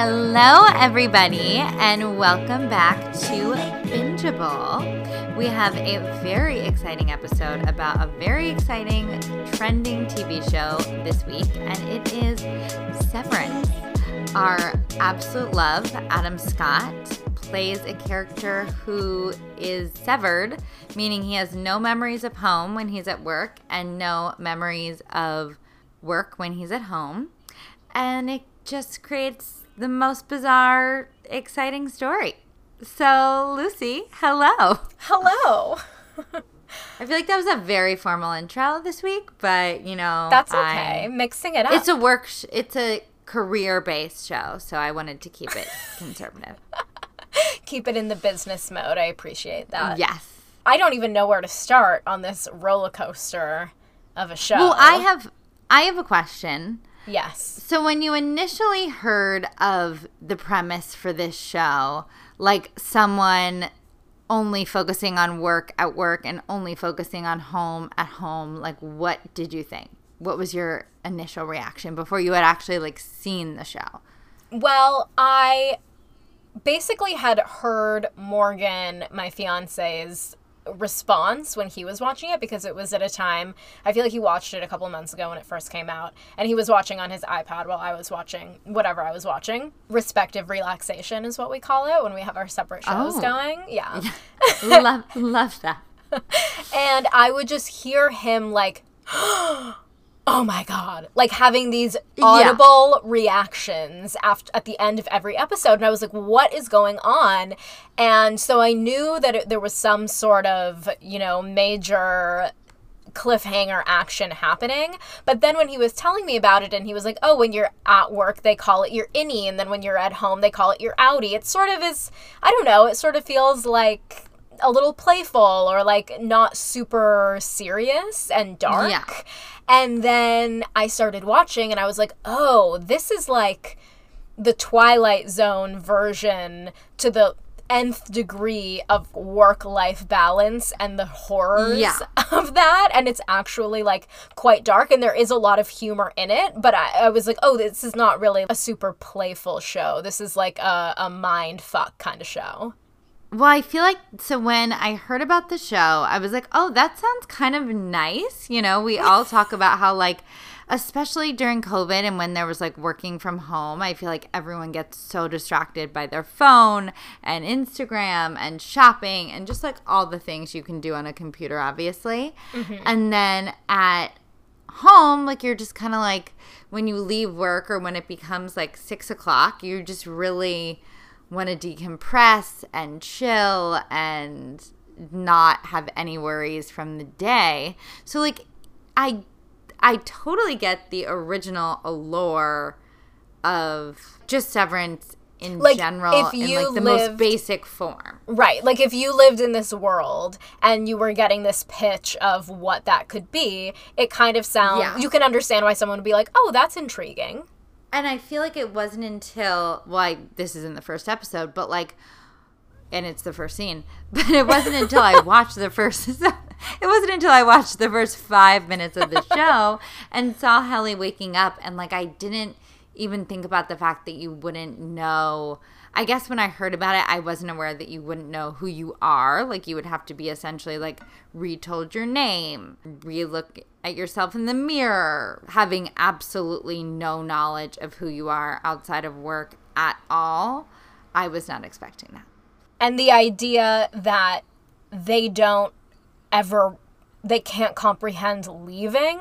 Hello, everybody, and welcome back to Bingeable. We have a very exciting episode about a very exciting trending TV show this week, and it is Severance. Our absolute love, Adam Scott, plays a character who is severed, meaning he has no memories of home when he's at work and no memories of work when he's at home. And it just creates the most bizarre, exciting story. So, Lucy, hello. Hello. I feel like that was a very formal intro this week, but you know, That's okay. I'm, Mixing it up. It's a work. Sh- it's a career-based show, so I wanted to keep it conservative. keep it in the business mode. I appreciate that. Yes. I don't even know where to start on this roller coaster of a show. Well, I have I have a question. Yes. So when you initially heard of the premise for this show, like someone only focusing on work at work and only focusing on home at home, like what did you think? What was your initial reaction before you had actually like seen the show? Well, I basically had heard Morgan, my fiance's response when he was watching it because it was at a time I feel like he watched it a couple months ago when it first came out and he was watching on his iPad while I was watching whatever I was watching. Respective relaxation is what we call it when we have our separate shows oh. going. Yeah. love love that. and I would just hear him like oh my god like having these audible yeah. reactions after at the end of every episode and i was like what is going on and so i knew that it, there was some sort of you know major cliffhanger action happening. But then when he was telling me about it and he was like, oh, when you're at work, they call it your innie. And then when you're at home, they call it your outie. It sort of is, I don't know, it sort of feels like a little playful or like not super serious and dark. Yeah. And then I started watching and I was like, oh, this is like the Twilight Zone version to the nth degree of work life balance and the horrors yeah. of that. And it's actually like quite dark and there is a lot of humor in it. But I, I was like, oh, this is not really a super playful show. This is like a, a mind fuck kind of show. Well, I feel like so when I heard about the show, I was like, oh, that sounds kind of nice. You know, we all talk about how, like, especially during COVID and when there was like working from home, I feel like everyone gets so distracted by their phone and Instagram and shopping and just like all the things you can do on a computer, obviously. Mm-hmm. And then at home, like, you're just kind of like, when you leave work or when it becomes like six o'clock, you're just really want to decompress and chill and not have any worries from the day. So like I I totally get the original allure of just severance in like general if you in like the lived, most basic form. Right. Like if you lived in this world and you were getting this pitch of what that could be, it kind of sounds yeah. you can understand why someone would be like, "Oh, that's intriguing." And I feel like it wasn't until well, I, this is in the first episode, but like, and it's the first scene, but it wasn't until I watched the first. it wasn't until I watched the first five minutes of the show and saw Helly waking up, and like I didn't even think about the fact that you wouldn't know. I guess when I heard about it, I wasn't aware that you wouldn't know who you are. Like you would have to be essentially like retold your name, relook at yourself in the mirror, having absolutely no knowledge of who you are outside of work at all. I was not expecting that. And the idea that they don't ever they can't comprehend leaving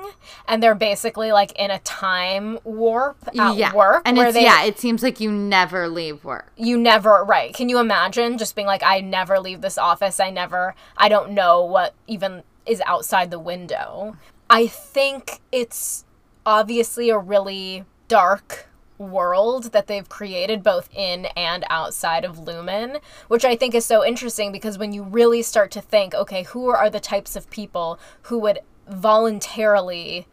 and they're basically like in a time warp at yeah. work and it's, they, yeah it seems like you never leave work. You never right. Can you imagine just being like i never leave this office. I never i don't know what even is outside the window. I think it's obviously a really dark world that they've created both in and outside of Lumon, which I think is so interesting because when you really start to think, okay, who are the types of people who would voluntarily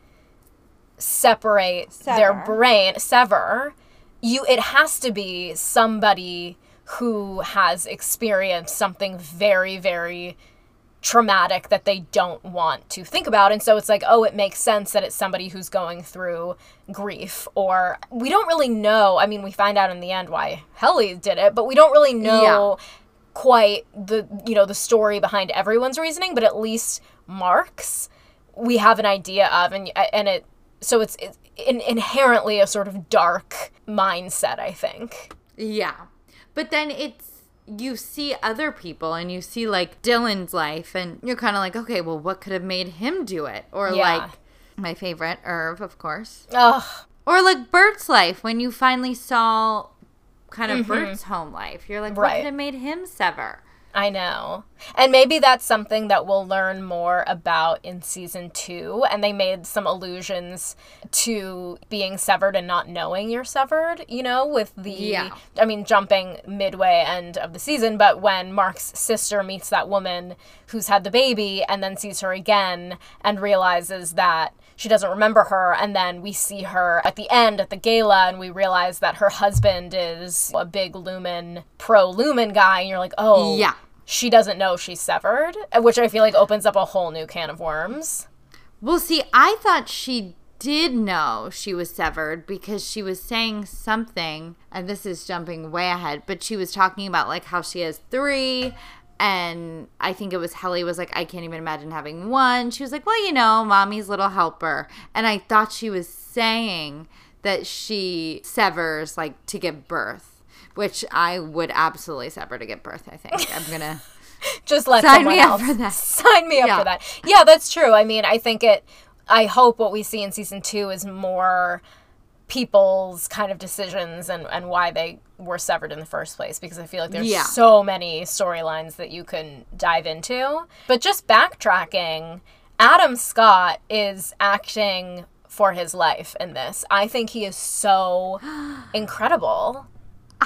separate sever. their brain, sever, you it has to be somebody who has experienced something very very traumatic that they don't want to think about. And so it's like, oh, it makes sense that it's somebody who's going through grief. Or we don't really know. I mean, we find out in the end why Helly did it, but we don't really know yeah. quite the you know the story behind everyone's reasoning. But at least Mark's we have an idea of, and and it so it's, it's in, inherently a sort of dark mindset. I think. Yeah, but then it's you see other people and you see like Dylan's life and you're kind of like, okay, well, what could have made him do it? Or yeah. like my favorite, Irv, of course. Ugh. Or like Burt's life when you finally saw kind of mm-hmm. Burt's home life. You're like, what could have made him sever? I know. And maybe that's something that we'll learn more about in season two. And they made some allusions to being severed and not knowing you're severed, you know, with the, yeah. I mean, jumping midway end of the season, but when Mark's sister meets that woman who's had the baby and then sees her again and realizes that she doesn't remember her and then we see her at the end at the gala and we realize that her husband is a big Lumon pro Lumon guy and you're like oh yeah she doesn't know she's severed, which I feel like opens up a whole new can of worms. Well, see, I thought she did know she was severed because she was saying something, and this is jumping way ahead, but she was talking about like how she has three. And I think it was Helly was like, I can't even imagine having one. She was like, Well, you know, mommy's little helper. And I thought she was saying that she severs like to give birth which I would absolutely sever to give birth. I think I'm gonna just let sign me else. up for that. Sign me up yeah. for that. Yeah, that's true. I mean, I think it. I hope what we see in season two is more people's kind of decisions and, and why they were severed in the first place because I feel like there's yeah. so many storylines that you can dive into. But just backtracking, Adam Scott is acting for his life in this. I think he is so incredible.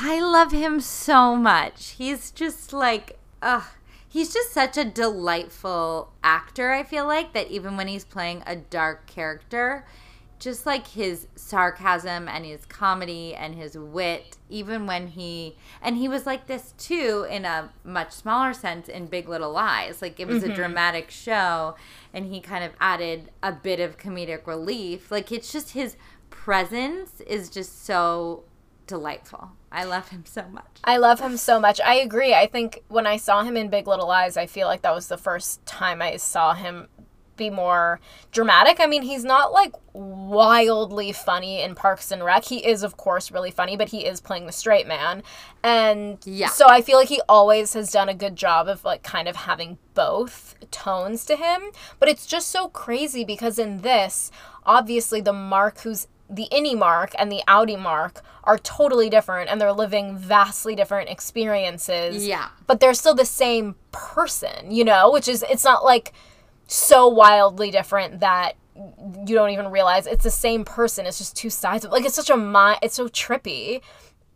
I love him so much. He's just like, ugh. He's just such a delightful actor, I feel like, that even when he's playing a dark character, just like his sarcasm and his comedy and his wit, even when he and he was like this too in a much smaller sense in Big Little Lies. Like it was mm-hmm. a dramatic show and he kind of added a bit of comedic relief. Like it's just his presence is just so delightful. I love him so much. I love him so much. I agree. I think when I saw him in Big Little Lies, I feel like that was the first time I saw him be more dramatic. I mean, he's not like wildly funny in Parks and Rec. He is, of course, really funny, but he is playing the straight man. And yeah. so I feel like he always has done a good job of like kind of having both tones to him. But it's just so crazy because in this, obviously, the Mark who's the innie mark and the outie mark are totally different and they're living vastly different experiences. Yeah. But they're still the same person, you know, which is it's not like so wildly different that you don't even realize it's the same person. It's just two sides of like it's such a mind it's so trippy.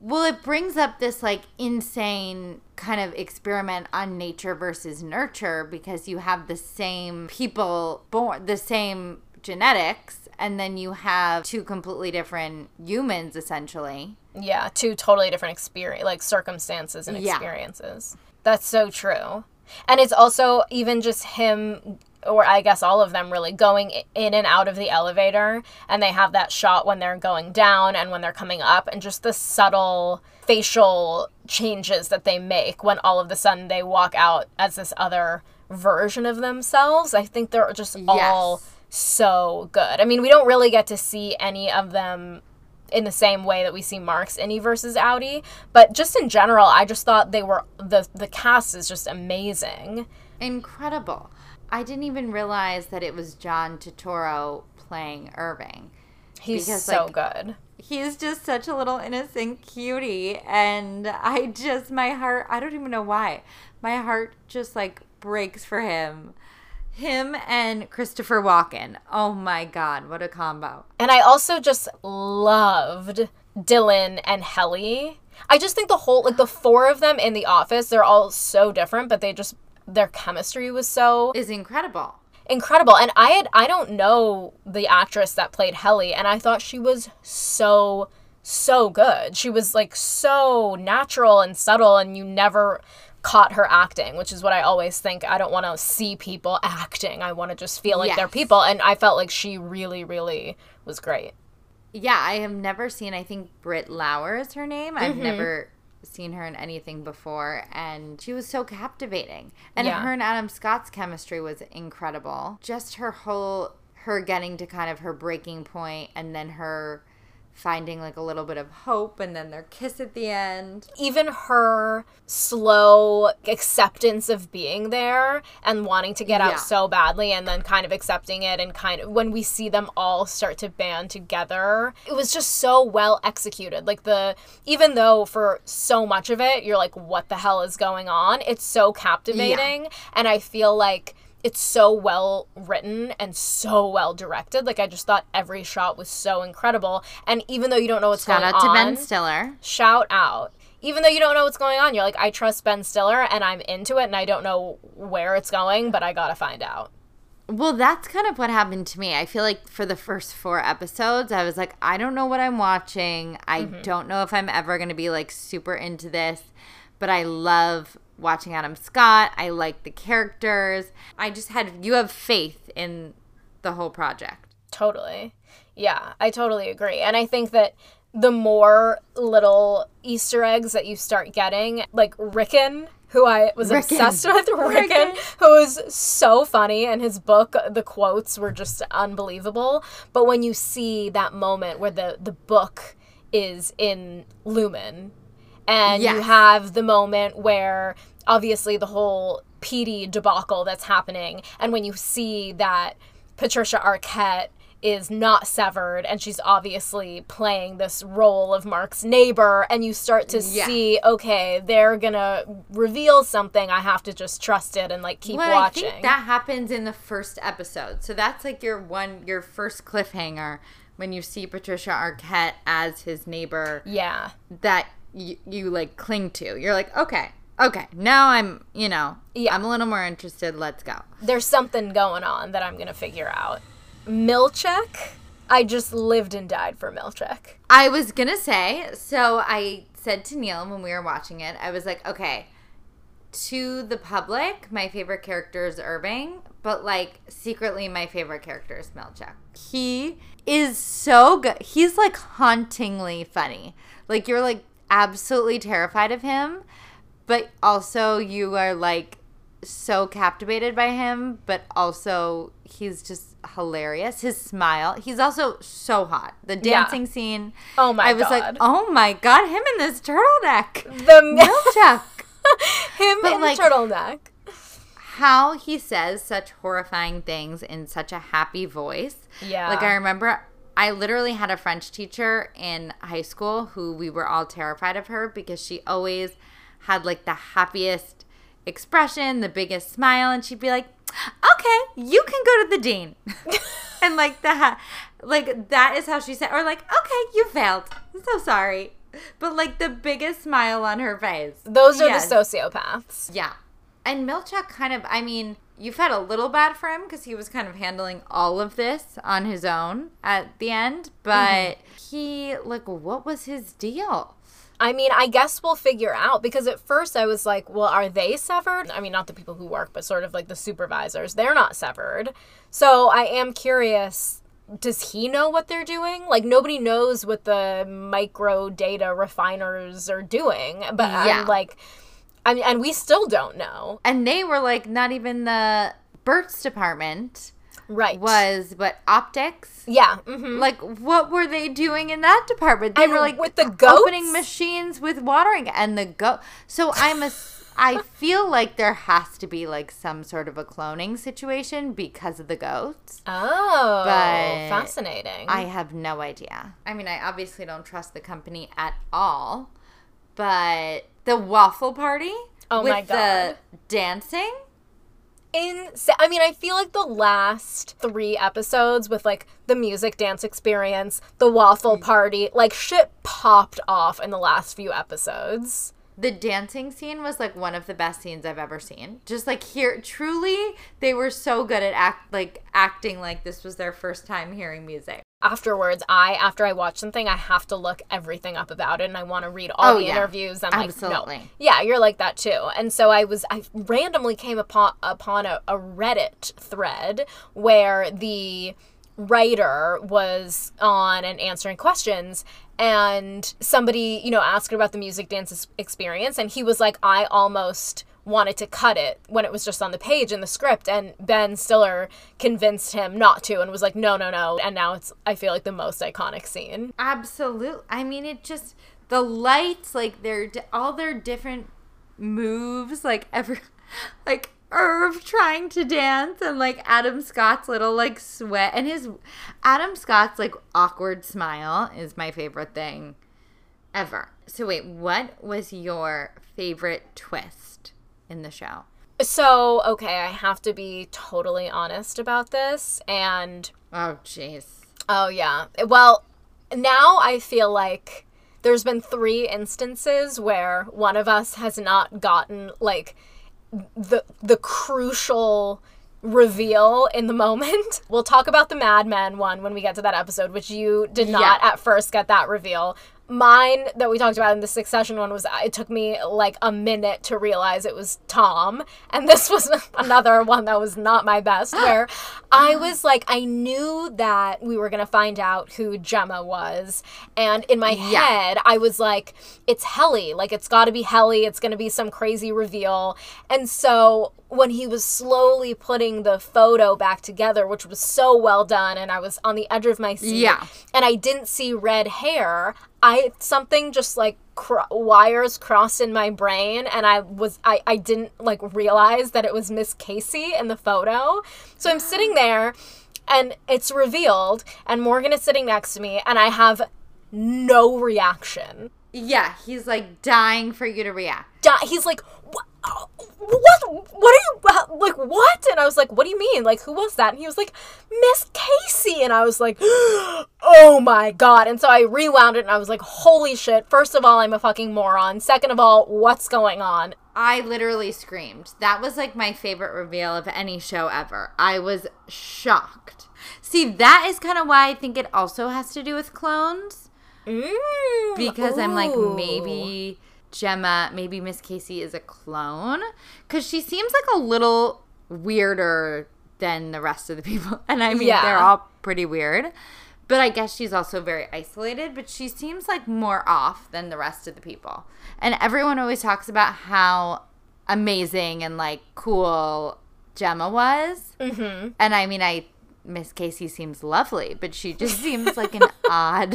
Well, it brings up this like insane kind of experiment on nature versus nurture because you have the same people born the same genetics and then you have two completely different humans essentially. Yeah, two totally different experience like circumstances and experiences. Yeah. That's so true. And it's also even just him or I guess all of them really going in and out of the elevator and they have that shot when they're going down and when they're coming up and just the subtle facial changes that they make when all of a sudden they walk out as this other version of themselves. I think they're just yes. all so good. I mean, we don't really get to see any of them in the same way that we see Mark's Innie versus outie, but just in general, I just thought they were the the cast is just amazing. Incredible. I didn't even realize that it was John Turturro playing Irving. He's because, so like, good. He's just such a little innocent cutie and I just my heart I don't even know why. My heart just like breaks for him him and Christopher Walken. Oh my god, what a combo. And I also just loved Dylan and Helly. I just think the whole like the four of them in the office, they're all so different, but they just their chemistry was so is incredible. Incredible. And I had I don't know the actress that played Helly and I thought she was so so good. She was like so natural and subtle and you never caught her acting, which is what I always think. I don't want to see people acting. I want to just feel like they're people. And I felt like she really, really was great. Yeah, I have never seen. I think Britt Lower is her name. I've Mm-hmm. never seen her in anything before, and she was so captivating. And Yeah. her and Adam Scott's chemistry was incredible. Just her whole, her getting to kind of her breaking point, and then her finding like a little bit of hope, and then their kiss at the end. even her slow acceptance of being there and wanting to get Yeah. out so badly and then kind of accepting it and kind of when we see them all start to band together it was just so well executed like the even though for so much of it you're like what the hell is going on it's so captivating and i feel like it's so well written and so well directed. Like I just thought every shot was so incredible. And even though you don't know what's Shout going out to on, Ben Stiller. shout out. Even though you don't know what's going on, you're like, I trust Ben Stiller and I'm into it and I don't know where it's going, but I gotta find out. Well, that's kind of what happened to me. I feel like for the first four episodes, I was like, I don't know what I'm watching. I mm-hmm. don't know if I'm ever going to be like super into this, but I love watching Adam Scott. I like the characters. I just had, you have faith in the whole project. Totally. Yeah, I totally agree. And I think that the more little Easter eggs that you start getting, like Ricken, who I was Ricken. obsessed with, Ricken, Ricken. who was so funny, and his book, the quotes were just unbelievable. But when you see that moment where the, the book is in Lumon, and you have the moment where obviously the whole PD debacle that's happening, and when you see that Patricia Arquette is not severed and she's obviously playing this role of Mark's neighbor and you start to Yeah. see okay they're gonna reveal something I have to just trust it and like keep Well, watching I think that happens in the first episode. So that's like your one, your first cliffhanger when you see Patricia Arquette as his neighbor. yeah that you, you like cling to. You're like, okay, okay, now I'm, you know, Yeah. I'm a little more interested. Let's go. there's something going on that I'm gonna figure out Milchick I just lived and died for Milchick I was gonna say, so I said to Neil when we were watching it, I was like, okay, to the public, my favorite character is Irving, but like secretly, my favorite character is Milchick. He is so good. He's like hauntingly funny. Like you're like absolutely terrified of him, but also you are like so captivated by him, but also he's just hilarious. His smile. He's also so hot. The Yeah. dancing scene. Oh my god. I was God. like, oh my god, him in this turtleneck. the Milchick. him But, in like- the turtleneck How he says such horrifying things in such a happy voice. Yeah. Like I remember I literally had a French teacher in high school who we were all terrified of her because she always had like the happiest expression, the biggest smile, and she'd be like, "Okay, you can go to the dean," and like that, like that is how she said, or like, "Okay, you failed. I'm so sorry," but like the biggest smile on her face. those are Yes. the sociopaths Yeah. And Milchick kind of, I mean, you felt a little bad for him because he was kind of handling all of this on his own at the end. Mm-hmm. But he, like, what was his deal? I mean, I guess we'll figure out because at first I was like, well, are they severed? I mean, not the people who work, but sort of like the supervisors. They're not severed. So I am curious does he know what they're doing? Like, nobody knows what the micro data refiners are doing. But Yeah. I'm like, I mean, and we still don't know. And they were like, not even the Burt's department Right. was, but optics. Yeah. hmm Like, what were they doing in that department? They And were like with the goats? opening machines with watering and the goat. So I'm a. I feel like there has to be like some sort of a cloning situation because of the goats. Oh, But fascinating. I have no idea. I mean, I obviously don't trust the company at all, but the waffle party Oh with my the God. dancing. in I mean I feel like the last 3 episodes with like the music dance experience, the waffle mm. party, like shit popped off in the last few episodes. The dancing scene was like one of the best scenes I've ever seen. Just like here, truly, they were so good at act like acting like this was their first time hearing music. Afterwards, I after I watch something, I have to look everything up about it, and I want to read all Oh, the yeah. interviews. I'm like, Absolutely. no, yeah, you're like that too. And so I was, I randomly came upon upon a, a Reddit thread where the writer was on and answering questions and somebody you know asked about the music dance experience and he was like i almost wanted to cut it when it was just on the page in the script and ben stiller convinced him not to and was like no no no and now it's i feel like the most iconic scene Absolutely. I mean, it just the lights, like they're all their different moves, like every, like Irv trying to dance, and like Adam Scott's little like sweat, and his Adam Scott's like awkward smile is my favorite thing ever. So wait, what was your favorite twist in the show? so okay i have to be totally honest about this and Oh, jeez. Oh yeah. Well, now I feel like there's been three instances where one of us has not gotten like the the crucial reveal in the moment. We'll talk about the Mad Men one when we get to that episode, which you did not Yeah. at first get that reveal. Mine that we talked about in the Succession one was it took me like a minute to realize it was Tom, and this was another one that was not my best. Where I was like, I knew that we were gonna find out who Gemma was, and in my Yeah. head, I was like, it's Helly, like it's got to be Helly. It's gonna be some crazy reveal, and so when he was slowly putting the photo back together, which was so well done, and I was on the edge of my seat, Yeah. and I didn't see red hair, I something just like cr- wires crossed in my brain, and I was I I didn't like realize that it was Miss Casey in the photo. So I'm sitting there, and it's revealed, and Morgan is sitting next to me, and I have no reaction. Yeah, he's like dying for you to react. Di- He's like, what? What? What are you like? What? And I was like, what do you mean? Like, who was that? And he was like, Miss Casey. And I was like, oh my god. And so I rewound it, and I was like, holy shit! First of all, I'm a fucking moron. Second of all, what's going on? I literally screamed. That was like my favorite reveal of any show ever. I was shocked. See, that is kind of why I think it also has to do with clones. Mm, Because I'm like, maybe Gemma, maybe Miss Casey is a clone. Because she seems like a little weirder than the rest of the people. And I mean, Yeah. they're all pretty weird. But I guess she's also very isolated, but she seems like more off than the rest of the people. And everyone always talks about how amazing and like cool Gemma was. Mm-hmm. And I mean, I Miss Casey seems lovely, but she just seems like an odd.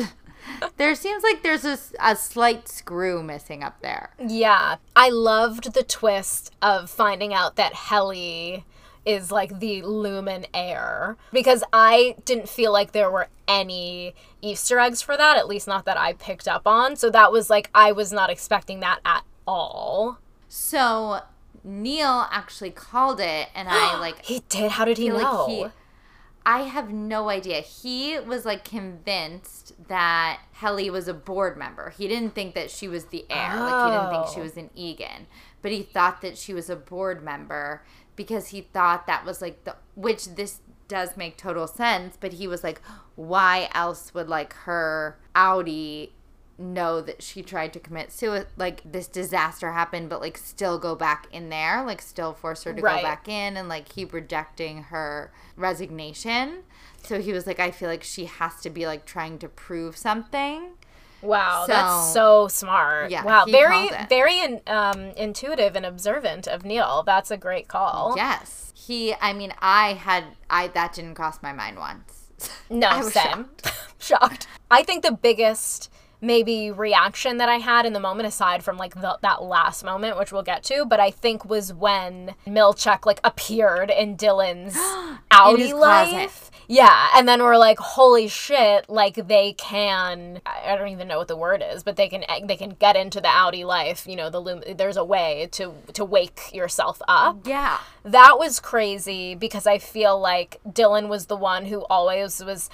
There seems like there's a, a slight screw missing up there. Yeah, I loved the twist of finding out that Helly is like the Lumon heir because I didn't feel like there were any Easter eggs for that, at least not that I picked up on. So that was like I was not expecting that at all. So Neil actually called it, and I like He did. How did he know? like he. I have no idea. He was like convinced that Helly was a board member. He didn't think that she was the heir. Like he didn't think she Oh. was an Eagan, but he thought that she was a board member because he thought that was like the which this does make total sense. But he was like, why else would like her outie know that she tried to commit suicide like this disaster happened but like still go back in there like still force her to Right. go back in and like keep rejecting her resignation so he was like i feel like she has to be like trying to prove something wow, So- that's so smart. Yeah, wow, very very in, um, intuitive and observant of Neil. That's a great call. yes he i mean i had i that didn't cross my mind once No, I was same. Shocked. I think the biggest maybe reaction that I had in the moment, aside from like the, that last moment, which we'll get to, but I think was when Milchick like appeared in Dylan's outie closet. life. Yeah, and then we're like, holy shit! Like they can, I I don't even know what the word is, but they can eh, they can get into the outie life. You know, the loom. There's a way to to wake yourself up yeah that was crazy because I feel like Dylan was the one who always was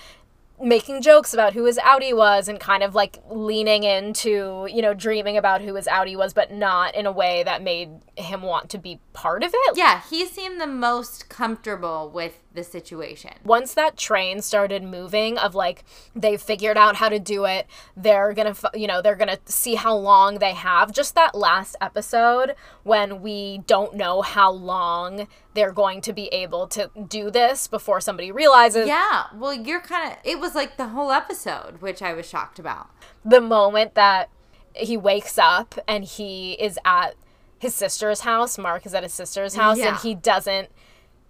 making jokes about who his outie was and kind of like leaning into, you know, dreaming about who his outie was, but not in a way that made him want to be part of it. yeah he seemed the most comfortable with the situation. Once that train started moving of like they figured out how to do it, they're going to you know, they're going to see how long they have. Just that last episode when we don't know how long they're going to be able to do this before somebody realizes. Yeah. Well, you're kind of it was like the whole episode, which I was shocked about. The moment that he wakes up and he is at his sister's house. Mark is at his sister's house Yeah. and he doesn't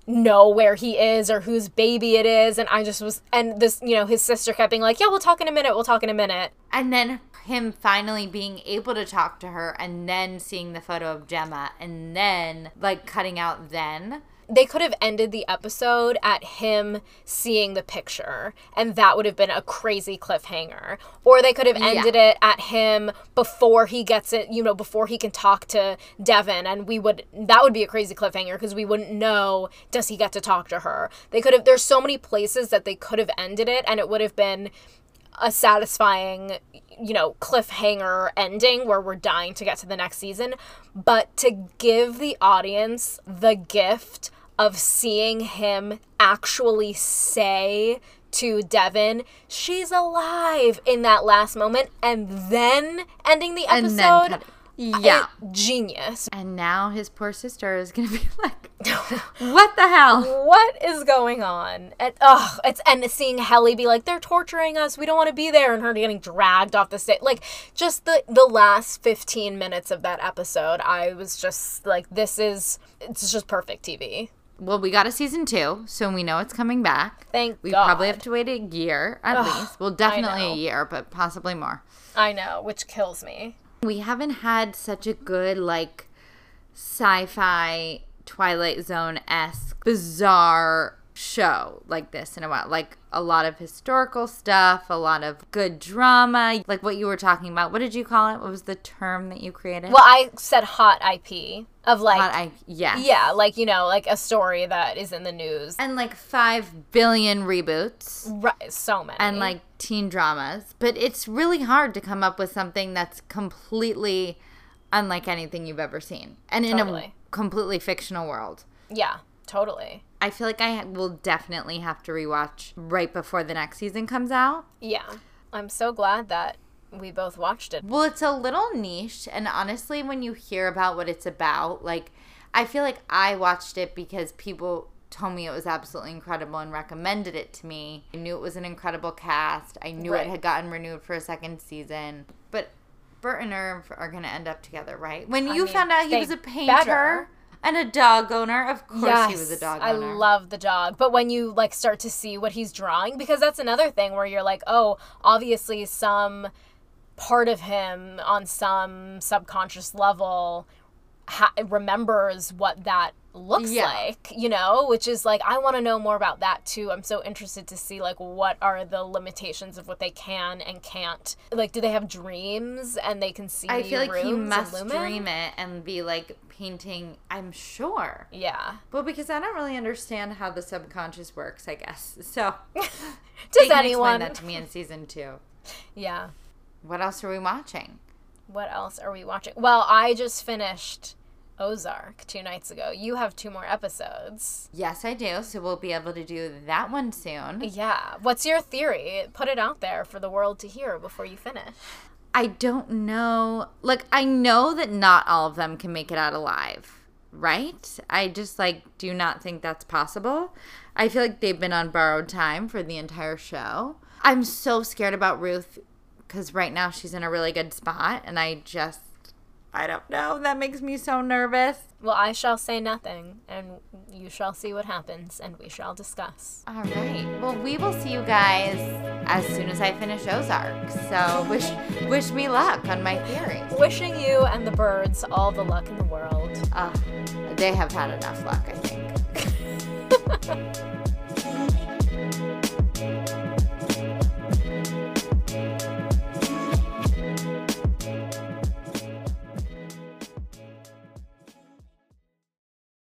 know where he is or whose baby it is. And I just was, and this, you know, his sister kept being like, yeah, we'll talk in a minute. We'll talk in a minute. And then him finally being able to talk to her and then seeing the photo of Gemma and then like cutting out then. They could have ended the episode at him seeing the picture, and that would have been a crazy cliffhanger. Or they could have ended it at him before he gets it, you know, before he can talk to Devon, and we would, that would be a crazy cliffhanger because we wouldn't know, does he get to talk to her? They could have, there's so many places that they could have ended it, and it would have been a satisfying, you know, cliffhanger ending where we're dying to get to the next season. But to give the audience the gift of seeing him actually say to Devon, she's alive in that last moment, and then ending the episode. then cut it. Yeah. genius. And now his poor sister is gonna be like, "What the hell?" what is going on? And ugh, it's and seeing Helly be like, they're torturing us. We don't want to be there, and her getting dragged off the stage. Like just the the last fifteen minutes of that episode, I was just like, this is it's just perfect TV. Well, we got a season two, so we know it's coming back. Thank We God. probably have to wait a year at least. Well, definitely a year, but possibly more. I know, which kills me. We haven't had such a good like sci-fi Twilight Zone esque bizarre show like this in a while. Like a lot of historical stuff, a lot of good drama, like what you were talking about. What did you call it? What was the term that you created? Well, I said hot IP of like. Hot yeah. yeah, like you know, like a story that is in the news. And like 5 billion reboots. Right, so many. and like teen dramas, but it's really hard to come up with something that's completely unlike anything you've ever seen and in a. completely fictional world. yeah, totally. I feel like I will definitely have to rewatch right before the next season comes out. Yeah, I'm so glad that we both watched it. Well, it's a little niche, and honestly, when you hear about what it's about, like, I feel like I watched it because people told me it was absolutely incredible and recommended it to me. I knew it was an incredible cast. I knew Right. it had gotten renewed for a second season. But Burt and Irv are going to end up together, right? When you mean, found out he was a painter better. and a dog owner, of course he was a dog owner. I love the dog. But when you like start to see what he's drawing, because that's another thing where you're like, oh, obviously some part of him on some subconscious level ha- remembers what that looks Yeah. like, you know, which is like I want to know more about that too. I'm so interested to see like what are the limitations of what they can and can't. Like, do they have dreams and they can see? I feel like he must dream it and be like painting, I'm sure. Yeah. Well, because I don't really understand how the subconscious works, I guess. So, Does anyone? explain that to me in season two? Yeah. What else are we watching? What else are we watching? Well, I just finished Ozark two nights ago. You have two more episodes. Yes, I do. So we'll be able to do that one soon. Yeah. What's your theory? Put it out there for the world to hear before you finish. I don't know. Like, I know that not all of them can make it out alive, right? I just, like, do not think that's possible. I feel like they've been on borrowed time for the entire show. I'm so scared about Ruth because right now she's in a really good spot, and I just, I don't know. That makes me so nervous. Well, I shall say nothing, and you shall see what happens, and we shall discuss. All right. Well, we will see you guys as soon as I finish Ozark. So wish wish me luck on my theories. Wishing you and the birds all the luck in the world. Uh, they have had enough luck, I think.